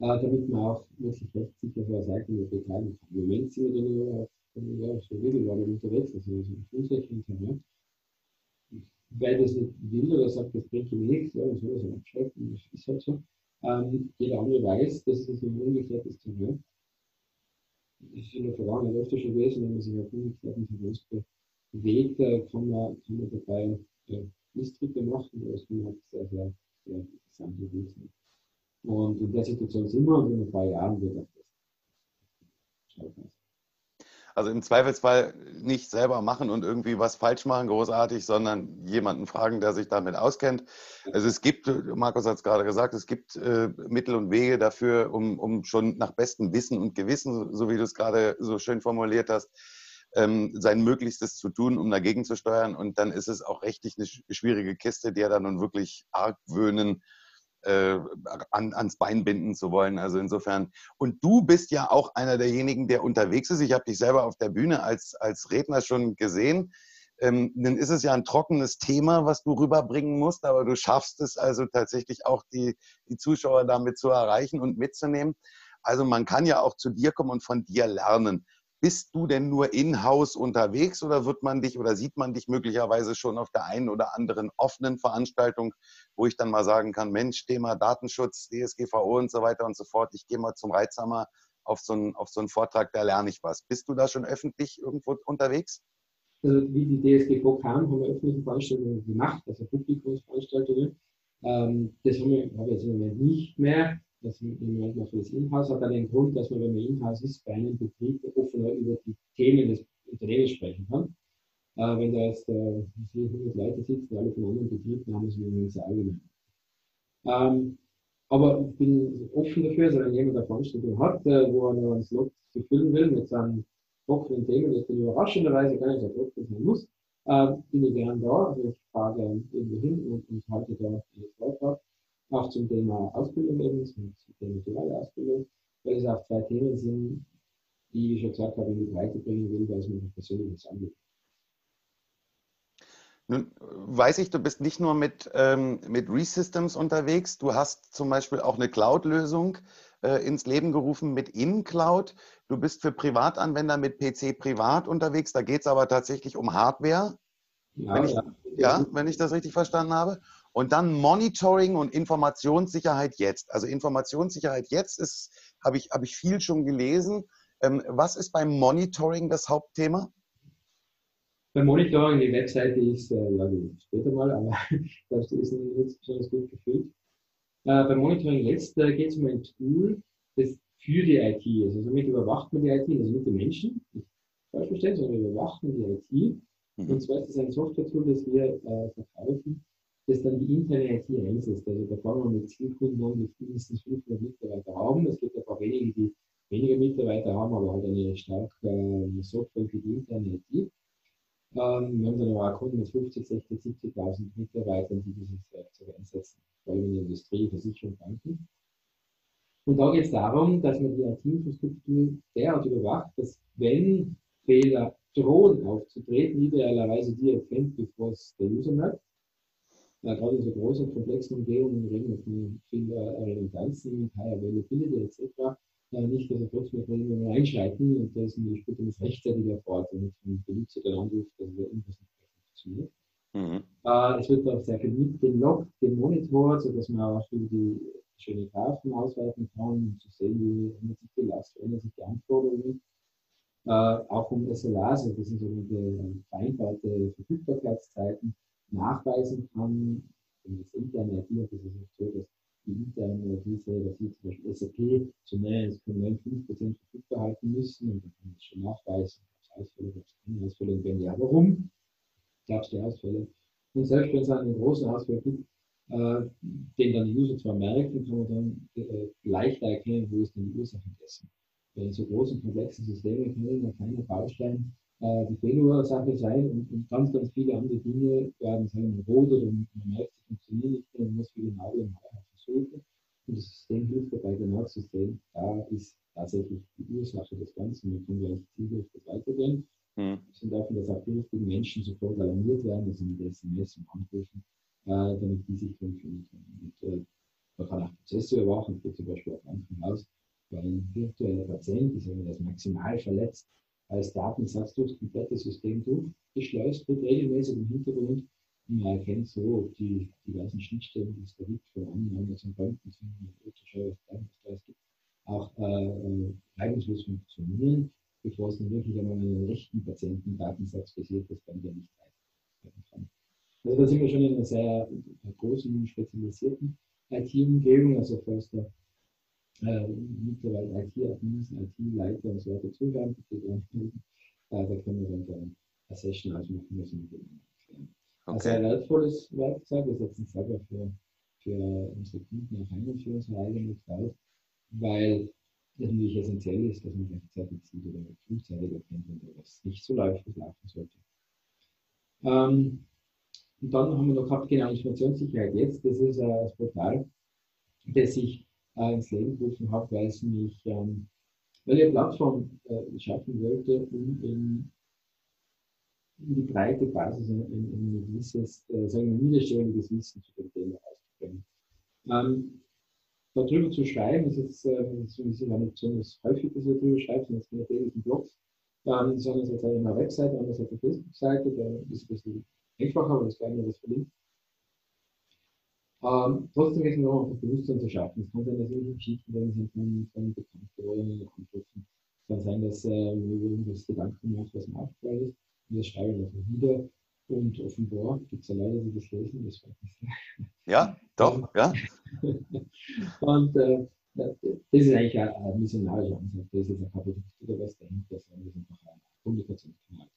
äh, damit man auch wirklich rechtssicher für Seiten betreiben kann. Im Moment sind wir da nur auf ja, so Regelwerk unterwegs, also so unsicheren Terrain wer das nicht will oder sagt, das bringt ihm nichts, ja, so ist er abschrecken, das ist halt so. Ähm, jeder andere weiß, dass das ein umgekehrtes Terrain Das ist in der Vergangenheit öfter schon gewesen, wenn man sich auf umgekehrten Terrains bewegt, kann man, kann man dabei äh, machen, das kann man sehr, sehr, sehr interessante Lösungen. Und in der Situation sind wir und in ein paar Jahren wird auch das. Schaut aus. Also im Zweifelsfall nicht selber machen und irgendwie was falsch machen, großartig, sondern jemanden fragen, der sich damit auskennt. Also es gibt, Markus hat es gerade gesagt, es gibt äh, Mittel und Wege dafür, um, um schon nach bestem Wissen und Gewissen, so wie du es gerade so schön formuliert hast, ähm, sein Möglichstes zu tun, um dagegen zu steuern. Und dann ist es auch rechtlich eine schwierige Kiste, der dann nun wirklich argwöhnen äh, an, ans Bein binden zu wollen. Also insofern. Und du bist ja auch einer derjenigen, der unterwegs ist. Ich habe dich selber auf der Bühne als, als Redner schon gesehen. Ähm, dann ist es ja ein trockenes Thema, was du rüberbringen musst, aber du schaffst es also tatsächlich auch, die, die Zuschauer damit zu erreichen und mitzunehmen. Also man kann ja auch zu dir kommen und von dir lernen. Bist du denn nur in-house unterwegs oder wird man dich oder sieht man dich möglicherweise schon auf der einen oder anderen offenen Veranstaltung, wo ich dann mal sagen kann, Mensch, Thema Datenschutz, DSGVO und so weiter und so fort, ich gehe mal zum Reizhammer auf so, einen, auf so einen Vortrag, da lerne ich was. Bist du da schon öffentlich irgendwo unterwegs? Also wie die DSGVO kam, haben wir öffentliche Veranstaltungen gemacht, also Publikumsveranstaltungen. Ähm, das haben wir, habe ich jetzt im Moment nicht mehr das Moment noch für das Inhouse hat den Grund, dass man, wenn man Inhouse ist, bei einem Betrieb offener über die Themen des Unternehmens sprechen kann. Äh, wenn da jetzt äh, 100 Leute sitzen, alle von anderen Betrieben, haben es im sehr allgemein. Ähm, aber ich bin offen dafür, also wenn jemand eine Veranstaltung hat, äh, wo er einen Slot befüllen will mit seinem trockenen Themen, das dann überraschenderweise gar nicht so trocken sein muss, äh, bin ich gern da. Also ich fahre gerne irgendwo hin und, und halte da einen Vortrag auch zum Thema Ausbildung eben, zum Thema duale Ausbildung, weil es auch zwei Themen sind, die ich schon gesagt habe, in die Breite bringen will, weil es mir persönlich angeht. Nun weiß ich, du bist nicht nur mit, ähm, mit ReSystems unterwegs, du hast zum Beispiel auch eine Cloud-Lösung äh, ins Leben gerufen mit InCloud. Du bist für Privatanwender mit PC Privat unterwegs, da geht es aber tatsächlich um Hardware. Ja, wenn ich, ja, wenn ich das richtig verstanden habe. Und dann Monitoring und Informationssicherheit jetzt. Also Informationssicherheit jetzt ist, habe ich, habe ich viel schon gelesen. Ähm, was ist beim Monitoring das Hauptthema? Beim Monitoring, die Webseite ist, äh, ja, die später mal, aber das ist nicht besonders gut gefüllt. Äh, beim Monitoring jetzt äh, geht es um ein Tool, das für die IT ist. Also damit überwacht man die IT, also nicht die Menschen, nicht falsch verstehen, sondern überwacht man die IT. Mhm. Und zwar ist es ein Software-Tool, das wir äh, verkaufen, das dann die interne IT einsetzt. Also da fangen wir mit Zielkunden an, die mindestens 500 Mitarbeiter haben. Es gibt ein paar wenige, die weniger Mitarbeiter haben, aber halt eine starke äh, Software für die interne IT. Ähm, wir haben dann aber auch Kunden mit 50, 60, 70.000 Mitarbeitern, die dieses Werkzeug einsetzen, vor allem in der Industrie, Versicherung, Banken. Und da geht es darum, dass man die IT-Infrastruktur derart überwacht, dass wenn Fehler drohen aufzutreten, idealerweise die erkennt, bevor es der User merkt, ja, gerade in so großen, komplexen Umgebungen reden wir von viel äh, Redundanzen, High Availability etc. Äh, nicht, dass er trotzdem irgendwann einschreiten und da ist ein späteres rechtzeitig erfordert, wenn vom Benutzer dann anruft, dass er irgendwas nicht funktioniert. Mhm. Äh, es wird auch sehr viel mitgeloggt, gemonitort, sodass man auch über die schöne Graphen ausweiten kann, um zu sehen, wie ändert sich die Last, wie ändern sich die Anforderungen. Äh, auch um SLAs, also das sind sogenannte vereinbarte Verfügbarkeitszeiten, nachweisen kann, wenn jetzt interne IT hat, ist es so, dass die interne IT selber sieht, zum Beispiel SAP so naja, es können 5% verfügbar halten müssen und dann kann man es schon nachweisen, gab es Ausfälle, gab es keine Ausfälle und wenn ja, warum gab es die Ausfälle. Und selbst wenn es einen großen Ausfall gibt, äh, den dann die User zwar merken, kann man dann äh, leichter erkennen, wo ist denn die Ursache dessen. Bei so großen, komplexen Systemen kann ein kleiner Baustein äh, die Fehlursache sein und, und, ganz, ganz viele andere Dinge werden sagen, rot oder man merkt, sie funktionieren nicht mehr, man muss viel genau und versuchen. Und das System hilft dabei, genau zu sehen, da ist tatsächlich die Ursache des Ganzen. Man kann gleich zielgerichtet weitergehen. Mhm. sind dafür, dass auch die richtigen Menschen sofort alarmiert werden, dass sie mit SMS und Anrufen, äh, damit die sich drin finden können. Und äh, man kann auch Prozesse überwachen, es gibt zum Beispiel auch Krankenhaus, weil ein virtueller Patient ist, wenn man das maximal verletzt, als Datensatz durchs komplette System durchgeschleust wird, regelmäßig im Hintergrund. Und man erkennt so, ob die diversen Schnittstellen, die es da gibt, von Annahmen zum Banken, zum Ultraschall, was gibt, auch äh, reibungslos funktionieren, bevor es dann wirklich einmal einen echten Patientendatensatz basiert, das dann ja nicht werden kann. Also da sind wir schon in einer sehr großen, spezialisierten IT-Umgebung, also da äh, mittlerweile IT-Admins, IT-Leiter und so weiter melden. Äh, da können wir dann gerne eine Session ausmachen, dem erklären. Okay. Also ein wertvolles Werkzeug, wir setzen es selber für, für unsere Kunden auch ein und für unsere eigene Cloud, weil natürlich essentiell ist, dass man rechtzeitig sieht oder frühzeitig erkennt, wenn etwas nicht so läuft, wie es laufen sollte. Ähm, und dann haben wir noch gehabt, genau, Informationssicherheit jetzt. Das ist äh, das Portal, das sich äh, ins Leben gerufen habe, weil es mich, ähm, weil ich eine Plattform äh, schaffen wollte, um in, in die breite Basis in, in, in ein gewisses, äh, sagen wir, niederschwelliges Wissen zu dem Thema auszubringen. Ähm, darüber zu schreiben, ist jetzt, äh, ist nicht besonders häufig, dass ich darüber schreibe, sondern es sind täglichen Blogs. Ähm, das eine ist jetzt eine Webseite, andere ist eine Facebook-Seite, da ist ein bisschen einfacher, aber das gleiche das verlinkt. Ähm, trotzdem ist es noch einfach Bewusstsein zu schaffen. Es kann sein, dass irgendwelche Geschichten drin sind von, von Bekannten Anrufen. Es kann sein, dass äh, wir irgendwas Gedanken machen, was mir aufgefallen ist. Und das schreibe ich einfach wieder. Und offenbar gibt es ja Leute, die das lesen, das mich sehr. Ja, doch, ja. und äh, das ist eigentlich ein, ein missionarischer Ansatz. Das ist jetzt ein Produkt oder was dahinter, sondern das ist einfach ein Kommunikationskanal.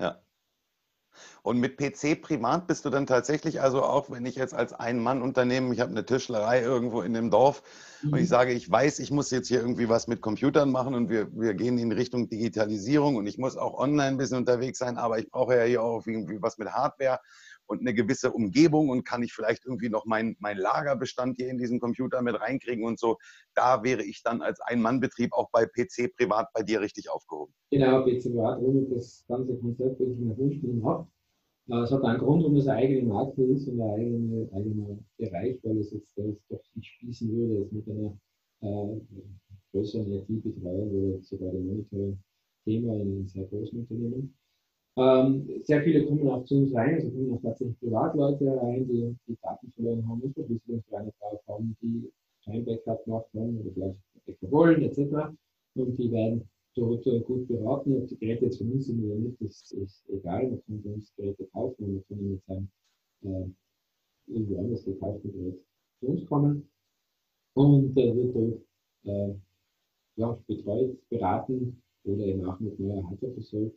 Ja. Und mit PC Privat bist du dann tatsächlich, also auch wenn ich jetzt als Ein-Mann-Unternehmen, ich habe eine Tischlerei irgendwo in dem Dorf mhm. und ich mhm. sage, ich weiß, ich muss jetzt hier irgendwie was mit Computern machen und wir, wir gehen in Richtung Digitalisierung und ich muss auch online ein bisschen unterwegs sein, aber ich brauche ja hier auch irgendwie was mit Hardware und eine gewisse Umgebung und kann ich vielleicht irgendwie noch mein, mein Lagerbestand hier in diesen Computer mit reinkriegen und so. Da wäre ich dann als Ein-Mann-Betrieb auch bei PC privat bei dir richtig aufgehoben. Genau, PC privat, ohne das ganze Konzept, das ich der Grundschule habe. Es hat einen Grund, warum es eine eigene Marke ist und ein eigener eigene Bereich, weil es jetzt das doch nicht schließen würde, jetzt mit einer äh, größeren IT-Betreuung oder sogar dem Monitoring-Thema in einem sehr großen Unternehmen. Ähm, sehr viele kommen auch zu uns rein, also kommen auch tatsächlich Privatleute rein, die die Daten verloren haben, und Verschlüsselungsvereine drauf haben, die kein Backup gemacht haben oder vielleicht Backup wollen, etc. Und die werden dort gut beraten. Ob die Geräte jetzt von uns sind oder nicht, das ist egal. Man kann bei uns Geräte kaufen und man kann mit seinem äh, irgendwo anders gekauften Gerät zu uns kommen und äh, wird dort äh, ja, betreut, beraten oder eben auch mit neuer Hardware versorgt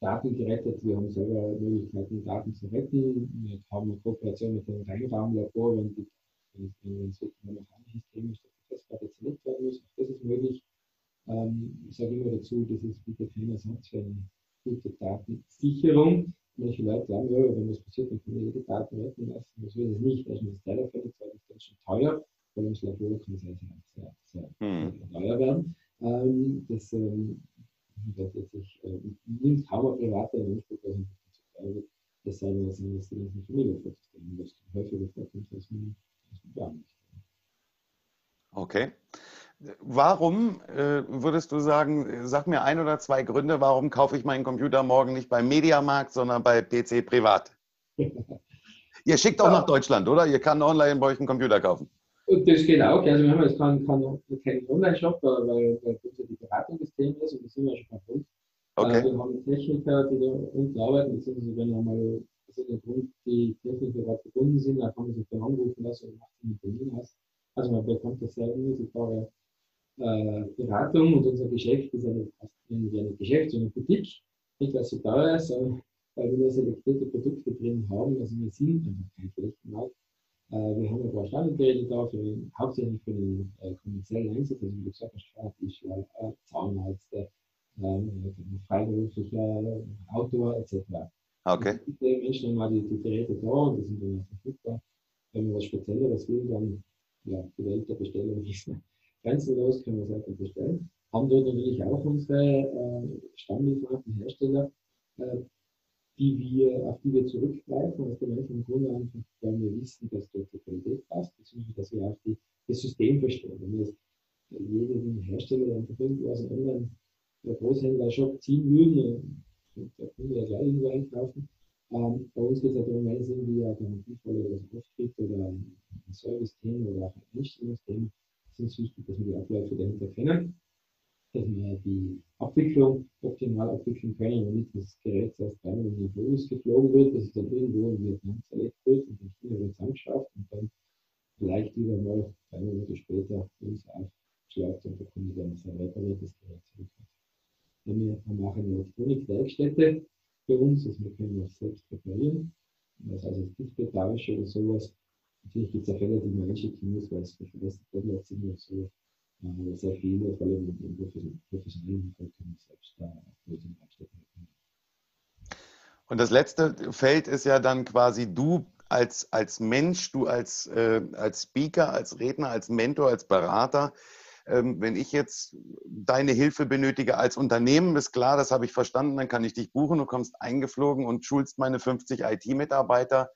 Daten gerettet. Wir haben selber Möglichkeiten, Daten zu retten. Wir haben eine Kooperation mit dem Rheinraumlabor, wenn, die, wenn, wenn es wirklich noch ein System ist, das Festplatte zerlegt werden muss. Auch das ist möglich. Ähm, ich sage immer dazu, das ist bitte kein Ersatz für eine gute Datensicherung. Manche Leute sagen, ja, wenn das passiert, dann können wir die Daten retten lassen. Das wird es nicht. Ist das Telefon, das ist ganz schön teuer. Weil ins Labor kann es sehr, sehr, sehr, sehr hm. teuer werden. Ähm, das ähm, äh, nimmt kaum ein privater in Anspruch, was teuer wird. Das sei denn, dass die ganzen Familienvorzustellen, was häufiger vorkommt, als man, als man gar nicht. Okay. Warum äh, würdest du sagen, sag mir ein oder zwei Gründe, warum kaufe ich meinen Computer morgen nicht beim Mediamarkt, sondern bei PC Privat? Ihr schickt auch ja. nach Deutschland, oder? Ihr kann online bei euch einen Computer kaufen. Das geht auch. Also wir haben jetzt keinen, keinen, keinen Online-Shop, weil, weil unser die Beratung des Themas ist und das sind wir schon mal Punkt. Okay. Wir haben Techniker, die da unten arbeiten, beziehungsweise wenn einmal Punkt, die Techniker gerade verbunden sind, dann kann man sich dann anrufen lassen und macht einen Termin aus. Also man bekommt das sehr unmittelbare äh, Beratung und unser Geschäft ist eine, eine Geschäft, eine Boutique. Nicht, weil es so teuer ist, sondern weil wir nur selektierte Produkte drin haben. Also wir sind einfach kein Flächenmarkt. Äh, wir haben ein paar Standardgeräte da, für, hauptsächlich für den äh, kommerziellen Einsatz, also wie du gesagt hast, Fahrradtischler, äh, Zahnärzte, ähm, freiberuflicher Autor etc. Okay. Die Menschen haben mal die, die Geräte da und die sind dann verfügbar. Wenn man was Spezielleres will, dann ja, die Welt der Bestellung ist grenzenlos, können wir einfach bestellen. Haben dort natürlich auch unsere äh, Stammlieferanten, Hersteller, äh, die wir, auf die wir zurückgreifen, aus dem einfachen Grunde einfach, weil wir wissen, dass dort die Qualität passt, beziehungsweise dass wir auch die, das System verstehen. Wenn wir jeden Hersteller einfach irgendwo aus einem anderen Großhändler-Shop ziehen würden, und der Kunde ja gleich irgendwo einkaufen. Ähm, bei uns geht es ja darum, wenn es irgendwie Garantievolle oder so auftritt oder ein Service-Thema oder auch ein Einstellungsthema, ist es wichtig, dass wir die Abläufe dahinter kennen dass wir die Abwicklung optimal abwickeln können, damit das Gerät erst einmal in den Fokus geflogen wird, dass es dann irgendwo in Vietnam zerlegt wird und dann China wieder zusammenschafft und dann vielleicht wieder mal drei Monate später uns aufschlägt und der Kunde dann sein repariertes Gerät zurück hat. Wir haben auch eine Elektronikwerkstätte für uns, also wir können das selbst reparieren. Das heißt, es Disketausche oder sowas. Natürlich gibt es auch Fälle, die man einschicken muss, weil es verwässert wird, sind oder so sehr viele, vor allem im professionellen Umfeld, können selbst da Lösungen abstecken. Und das letzte Feld ist ja dann quasi du als, als Mensch, du als, äh, als Speaker, als Redner, als Mentor, als Berater. Ähm, wenn ich jetzt deine Hilfe benötige als Unternehmen, ist klar, das habe ich verstanden, dann kann ich dich buchen, du kommst eingeflogen und schulst meine 50 IT-Mitarbeiter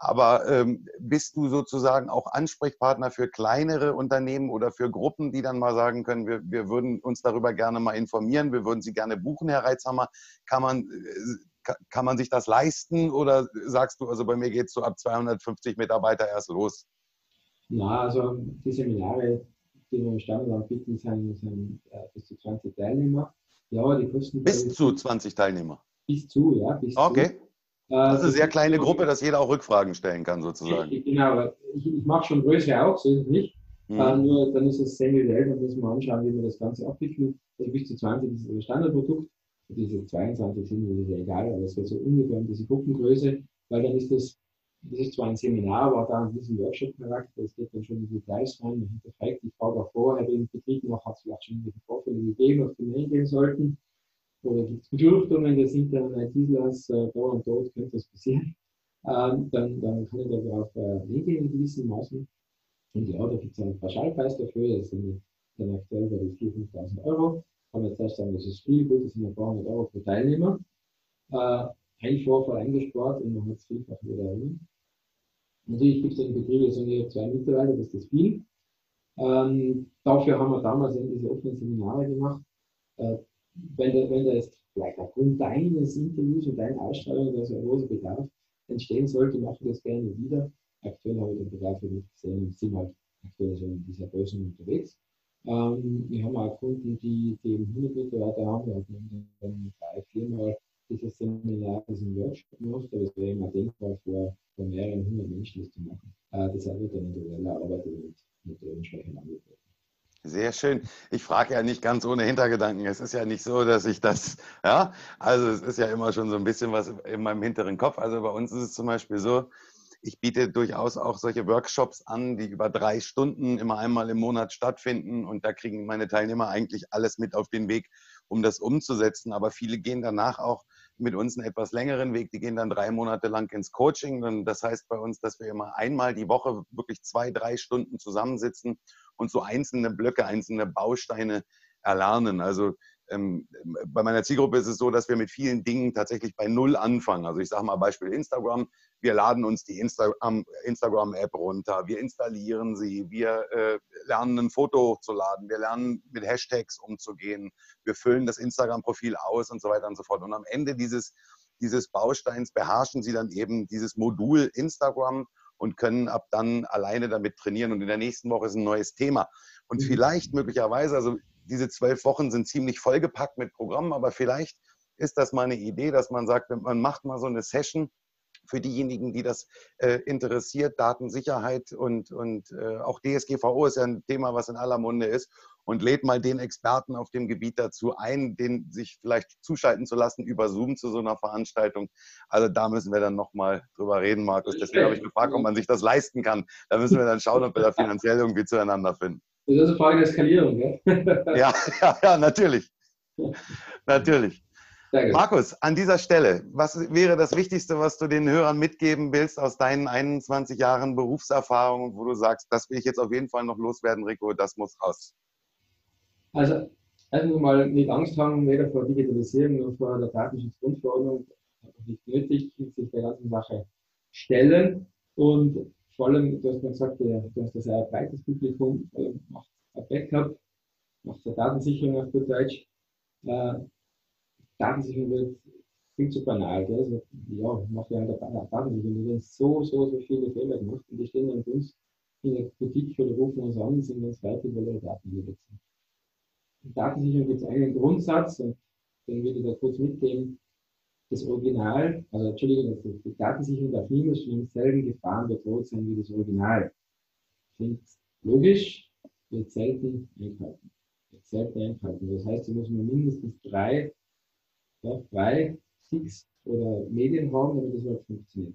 Aber ähm, bist du sozusagen auch Ansprechpartner für kleinere Unternehmen oder für Gruppen, die dann mal sagen können, wir, wir würden uns darüber gerne mal informieren, wir würden sie gerne buchen, Herr Reitzhammer? Kann man, äh, kann man sich das leisten oder sagst du, also bei mir geht es so ab 250 Mitarbeiter erst los? Na, also die Seminare, die wir im Standard anbieten, sind, sind äh, bis zu 20 Teilnehmer. Ja, die kosten. Bis zu 20 Teilnehmer. Bis zu, ja. Bis okay. Zu. Das ist eine sehr kleine Gruppe, dass jeder auch Rückfragen stellen kann, sozusagen. Genau, ich, ich mache schon größere auch, so ist es nicht. Mhm. Äh, nur dann ist es semi-individuell, dann müssen wir anschauen, wie wir das Ganze abwickeln. Also bis zu 20 ist das Standardprodukt. Diese 22 sind, das ist ja egal, aber es wird so ungefähr um diese Gruppengröße, weil dann ist das, das ist zwar ein Seminar, aber da ein bisschen Workshop-Charakter, es geht dann schon in die Details rein, man hinterfragt die Frage auch vorher, den Betrieb noch, hat es vielleicht schon irgendwelche Vorfälle gegeben, auf die wir eingehen sollten oder gibt es Befürchtungen des internen IT-Lers, äh, da und dort könnte das passieren, ähm, dann, dann kann ich darauf äh, eingehen in gewissen Maßen. Und ja, da gibt es einen Pauschalpreis dafür, das sind dann aktuell bei 4.000, 5.000 Euro. Kann man jetzt erst sagen, das ist viel, gut, das sind ein paar hundert Euro pro Teilnehmer. Äh, ein Vorfall eingespart und man hat es vielfach wieder erinnern. Natürlich gibt es dann Betriebe, so sagen, zwei Mitarbeiter, das ist das viel. Ähm, dafür haben wir damals eben diese offenen Seminare gemacht. Äh, wenn da, wenn da jetzt vielleicht aufgrund deines Interviews und deiner Ausstrahlung da so ein großer Bedarf entstehen sollte, mache ich das gerne wieder. Aktuell habe ich den Bedarf nicht gesehen und sind halt aktuell so in dieser Größe unterwegs. Ähm, wir haben auch Kunden, die, die 100 Mitarbeiter haben. Wir haben dann drei, viermal dieses Seminar, diesen Workshop gemacht, aber es wäre immer denkbar, vor, vor mehreren hundert Menschen das zu machen. Äh, das wird dann individuelle Arbeit mit, mit entsprechenden Angeboten. Sehr schön. Ich frage ja nicht ganz ohne Hintergedanken. Es ist ja nicht so, dass ich das, ja, also es ist ja immer schon so ein bisschen was in meinem hinteren Kopf. Also bei uns ist es zum Beispiel so, ich biete durchaus auch solche Workshops an, die über drei Stunden immer einmal im Monat stattfinden. Und da kriegen meine Teilnehmer eigentlich alles mit auf den Weg, um das umzusetzen. Aber viele gehen danach auch mit uns einen etwas längeren Weg. Die gehen dann drei Monate lang ins Coaching. Und das heißt bei uns, dass wir immer einmal die Woche wirklich zwei, drei Stunden zusammensitzen und so einzelne Blöcke, einzelne Bausteine erlernen. Also ähm, bei meiner Zielgruppe ist es so, dass wir mit vielen Dingen tatsächlich bei Null anfangen. Also ich sage mal Beispiel Instagram. Wir laden uns die Insta Instagram-App runter, wir installieren sie, wir äh, lernen ein Foto hochzuladen, wir lernen mit Hashtags umzugehen, wir füllen das Instagram-Profil aus und so weiter und so fort. Und am Ende dieses, dieses Bausteins beherrschen sie dann eben dieses Modul Instagram und können ab dann alleine damit trainieren. Und in der nächsten Woche ist ein neues Thema. Und mhm. vielleicht möglicherweise, also diese zwölf Wochen sind ziemlich vollgepackt mit Programmen, aber vielleicht ist das mal eine Idee, dass man sagt, man macht mal so eine Session für diejenigen, die das äh, interessiert, Datensicherheit und, und äh, auch DSGVO ist ja ein Thema, was in aller Munde ist und lädt mal den Experten auf dem Gebiet dazu ein, den sich vielleicht zuschalten zu lassen über Zoom zu so einer Veranstaltung. Also da müssen wir dann nochmal drüber reden, Markus. Deswegen habe ich gefragt, ob man sich das leisten kann. Da müssen wir dann schauen, ob wir da finanziell irgendwie zueinander finden. Das ist eine Frage der Skalierung, gell? ja, ja, ja, natürlich. natürlich. Markus, an dieser Stelle, was wäre das Wichtigste, was du den Hörern mitgeben willst aus deinen 21 Jahren Berufserfahrung, wo du sagst, das will ich jetzt auf jeden Fall noch loswerden, Rico, das muss raus? Also, erstens mal nicht Angst haben, weder vor Digitalisierung noch vor der Datenschutzgrundverordnung, nicht nötig, sich der ganzen Sache stellen und vor allem, du hast mir gesagt, du hast ein sehr breites Publikum, äh, macht ein Backup, macht eine Datensicherung auf gut Deutsch. Datensicherung wird viel zu banal. Gell? Also, ja, macht ja der Datensicherung. Wir werden so, so, so viele Fehler gemacht und die stehen dann bei uns in der Boutique oder rufen uns an, sind ganz weit weil ihre Daten hier sind. In Datensicherung gibt es einen Grundsatz und den würde ich da kurz mitgeben. Das Original, also Entschuldigung, die Datensicherung darf niemals von denselben Gefahren bedroht sein wie das Original. Klingt logisch, wird selten einhalten. Wird selten einhalten. Das heißt, sie müssen mindestens drei ja, drei Sticks oder Medien haben, damit das überhaupt funktioniert.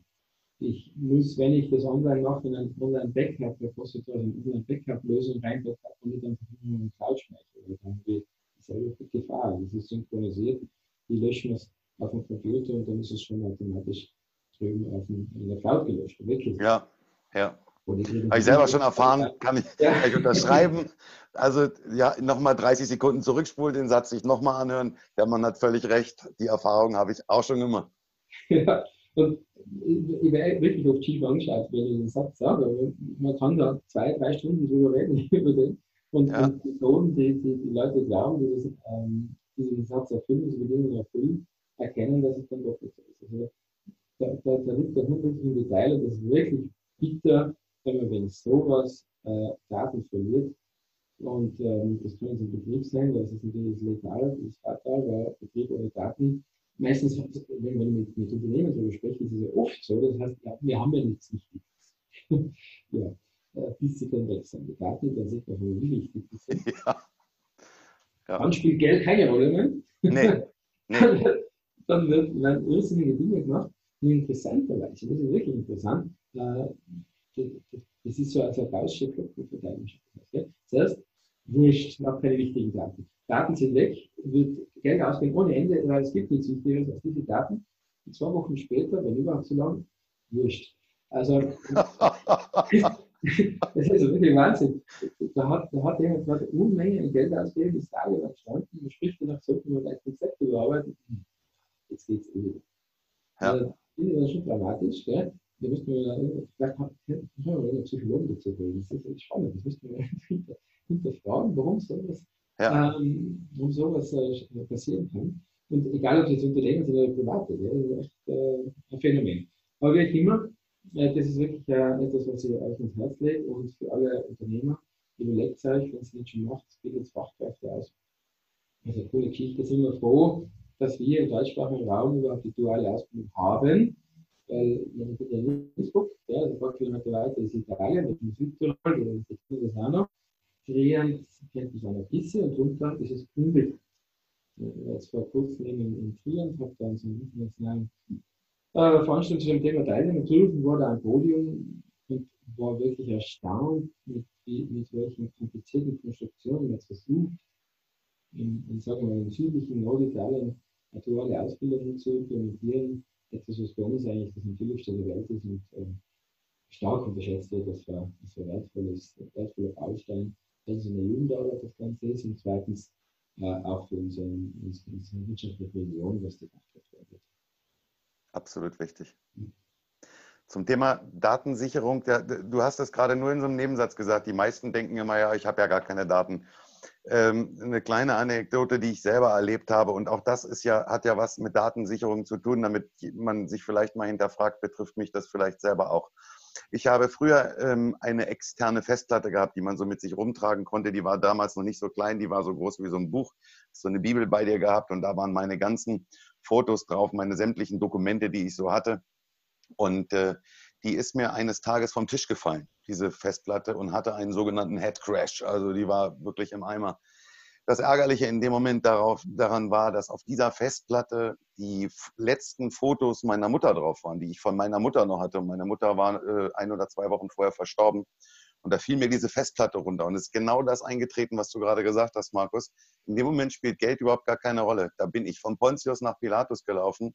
Ich muss, wenn ich das online mache, in ein Online-Backup, bevor ich da eine Online-Backup-Lösung rein Backup und nicht einfach nur einen Cloud-Speicher. Dann haben wir dieselbe Gefahr. Das ist synchronisiert. Die löschen wir auf dem Computer und dann ist es schon automatisch drüben auf dem, in der Cloud gelöscht. Wirklich. Ja, ja. Habe ich selber schon erfahren, kann ich, ja. kann ich unterschreiben. Also ja, nochmal 30 Sekunden zurückspulen, den Satz sich nochmal anhören. Der Mann hat völlig recht. Die Erfahrung habe ich auch schon gemacht. Ja, Und ich werde wirklich oft schief angeschaut, wenn ich den Satz sage, man kann da zwei, drei Stunden drüber reden über den. Und, ja. und Methoden, die, die, die Leute glauben, die das, ähm, diesen Satz erfüllen, diese Bedingungen erfüllen, erkennen, dass es dann doch nicht so ist. Also da, da, da liegt der Hund im Detail und das ist wirklich bitter, wenn man wegen sowas äh, Daten verliert. Und ähm, das kann jetzt ein Betrieb sein, das ist natürlich legal, das ist fatal, weil Betrieb ohne Daten, meistens, wenn man mit, mit Unternehmen darüber spricht, ist es ja oft so, das heißt, ja, wir haben ja nichts Wichtiges. ja, äh, bis sie dann weg sind. Die Daten, dann sieht man, wie wichtig sind. Ja. Ja. Dann spielt Geld keine Rolle mehr. Nee. nee. dann wird, werden irrsinnige Dinge gemacht. Und interessanterweise, das ist wirklich interessant, äh, das ist so als ein Gaußsche Klopfenverteilung. Das heißt, wurscht, noch keine wichtigen Daten. Daten sind weg, wird Geld ausgehen ohne Ende, weil es gibt nichts Wichtigeres als diese Daten. Und zwei Wochen später, wenn überhaupt so lang, wurscht. Also, das ist wirklich Wahnsinn. Da hat, da hat jemand gerade Unmengen Geld ausgegeben, ist tagelang gestanden und spricht danach, sollten wir ein Konzept überarbeiten. Jetzt geht's eh wieder. Ja. Also, finde das schon dramatisch, gell? Da müssten wir vielleicht haben wir einen Psychologen dazu holen. Das ist spannend. Das müssten wir hinterfragen, warum sowas, ja. ähm, warum sowas äh, passieren kann. Und egal, ob es jetzt Unternehmen sind oder Private, ja, das ist echt äh, ein Phänomen. Aber wie auch immer, äh, das ist wirklich äh, etwas, was ich euch ins Herz lege und für alle Unternehmer, überlegt euch, wenn es nicht schon macht, bildet Fachkräfte aus. Also coole Geschichte, sind wir froh, dass wir im deutschsprachigen Raum überhaupt die duale Ausbildung haben weil man geht ja in Innsbruck, ja, also Kilometer weiter ist Italien, das ist Südtirol, das ist das auch noch. Trier kennt mich auch ein bisschen und drunter ist es. Ich war jetzt vor kurzem in, in und habe dann so einen internationalen äh, Veranstaltung zu dem Thema teilnehmen dürfen, war da ein Podium und war wirklich erstaunt, mit, mit welchen komplizierten Konstruktionen man versucht, in, in, sagen wir in südlichen Norditalien eine duale Ausbildung zu implementieren, etwas, was bei uns eigentlich das Natürlichste der Welt ist und äh, stark unterschätzt wird, dass wir, dass wir wertvolles, wertvoller Baustein, erstens in der Jugendarbeit das Ganze ist und zweitens äh, auch für unsere, unsere, wirtschaftliche Region, was Fachkräfte wird. Absolut wichtig. Zum Thema Datensicherung, du hast das gerade nur in so einem Nebensatz gesagt. Die meisten denken immer, ja, ich habe ja gar keine Daten ähm, eine kleine Anekdote, die ich selber erlebt habe. Und auch das ist ja, hat ja was mit Datensicherung zu tun, damit man sich vielleicht mal hinterfragt, betrifft mich das vielleicht selber auch. Ich habe früher ähm, eine externe Festplatte gehabt, die man so mit sich rumtragen konnte. Die war damals noch nicht so klein, die war so groß wie so ein Buch. So eine Bibel bei dir gehabt und da waren meine ganzen Fotos drauf, meine sämtlichen Dokumente, die ich so hatte. Und äh, die ist mir eines Tages vom Tisch gefallen, diese Festplatte, und hatte einen sogenannten Head Crash. Also die war wirklich im Eimer. Das Ärgerliche in dem Moment darauf, daran war, dass auf dieser Festplatte die letzten Fotos meiner Mutter drauf waren, die ich von meiner Mutter noch hatte. Meine Mutter war äh, ein oder zwei Wochen vorher verstorben. Und da fiel mir diese Festplatte runter. Und es ist genau das eingetreten, was du gerade gesagt hast, Markus. In dem Moment spielt Geld überhaupt gar keine Rolle. Da bin ich von Pontius nach Pilatus gelaufen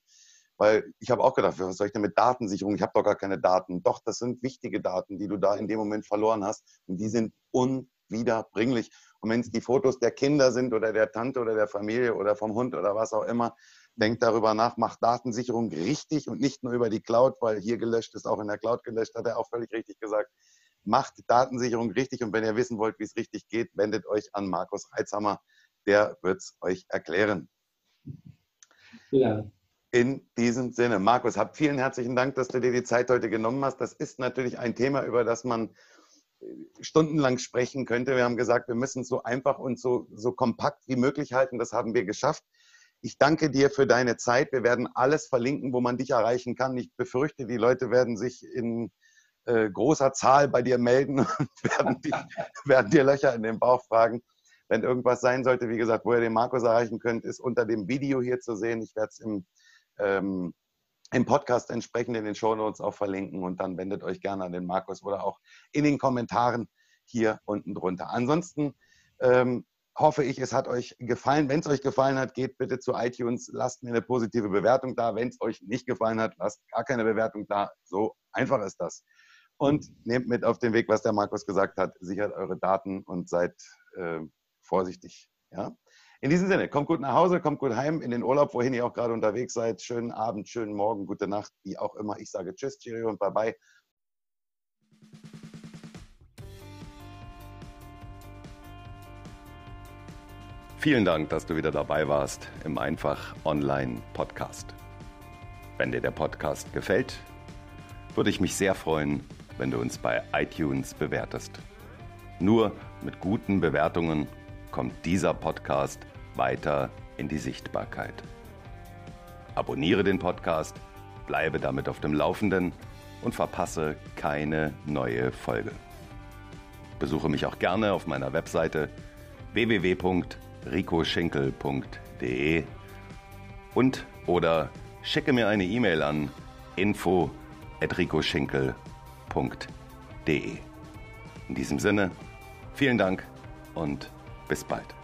weil ich habe auch gedacht, was soll ich denn mit Datensicherung? Ich habe doch gar keine Daten. Doch, das sind wichtige Daten, die du da in dem Moment verloren hast. Und die sind unwiederbringlich. Und wenn es die Fotos der Kinder sind oder der Tante oder der Familie oder vom Hund oder was auch immer, denkt darüber nach, macht Datensicherung richtig und nicht nur über die Cloud, weil hier gelöscht ist, auch in der Cloud gelöscht, hat er auch völlig richtig gesagt. Macht Datensicherung richtig und wenn ihr wissen wollt, wie es richtig geht, wendet euch an Markus Reitzhammer. Der wird es euch erklären. Ja, in diesem Sinne, Markus, hab vielen herzlichen Dank, dass du dir die Zeit heute genommen hast. Das ist natürlich ein Thema, über das man äh, stundenlang sprechen könnte. Wir haben gesagt, wir müssen es so einfach und so, so kompakt wie möglich halten. Das haben wir geschafft. Ich danke dir für deine Zeit. Wir werden alles verlinken, wo man dich erreichen kann. Ich befürchte, die Leute werden sich in äh, großer Zahl bei dir melden und werden, dich, werden dir Löcher in den Bauch fragen. Wenn irgendwas sein sollte, wie gesagt, wo ihr den Markus erreichen könnt, ist unter dem Video hier zu sehen. Ich werde es im ähm, im Podcast entsprechend in den Shownotes auch verlinken und dann wendet euch gerne an den Markus oder auch in den Kommentaren hier unten drunter. Ansonsten ähm, hoffe ich, es hat euch gefallen. Wenn es euch gefallen hat, geht bitte zu iTunes, lasst mir eine positive Bewertung da. Wenn es euch nicht gefallen hat, lasst gar keine Bewertung da. So einfach ist das. Und nehmt mit auf den Weg, was der Markus gesagt hat. Sichert eure Daten und seid äh, vorsichtig. Ja? In diesem Sinne, kommt gut nach Hause, kommt gut heim in den Urlaub, wohin ihr auch gerade unterwegs seid. Schönen Abend, schönen Morgen, gute Nacht, wie auch immer. Ich sage Tschüss, Cheerio und Bye-bye. Vielen Dank, dass du wieder dabei warst im Einfach Online Podcast. Wenn dir der Podcast gefällt, würde ich mich sehr freuen, wenn du uns bei iTunes bewertest. Nur mit guten Bewertungen kommt dieser Podcast weiter in die Sichtbarkeit. Abonniere den Podcast, bleibe damit auf dem Laufenden und verpasse keine neue Folge. Besuche mich auch gerne auf meiner Webseite www.ricoschinkel.de und oder schicke mir eine E-Mail an info@ricoschinkel.de. In diesem Sinne, vielen Dank und bis bald.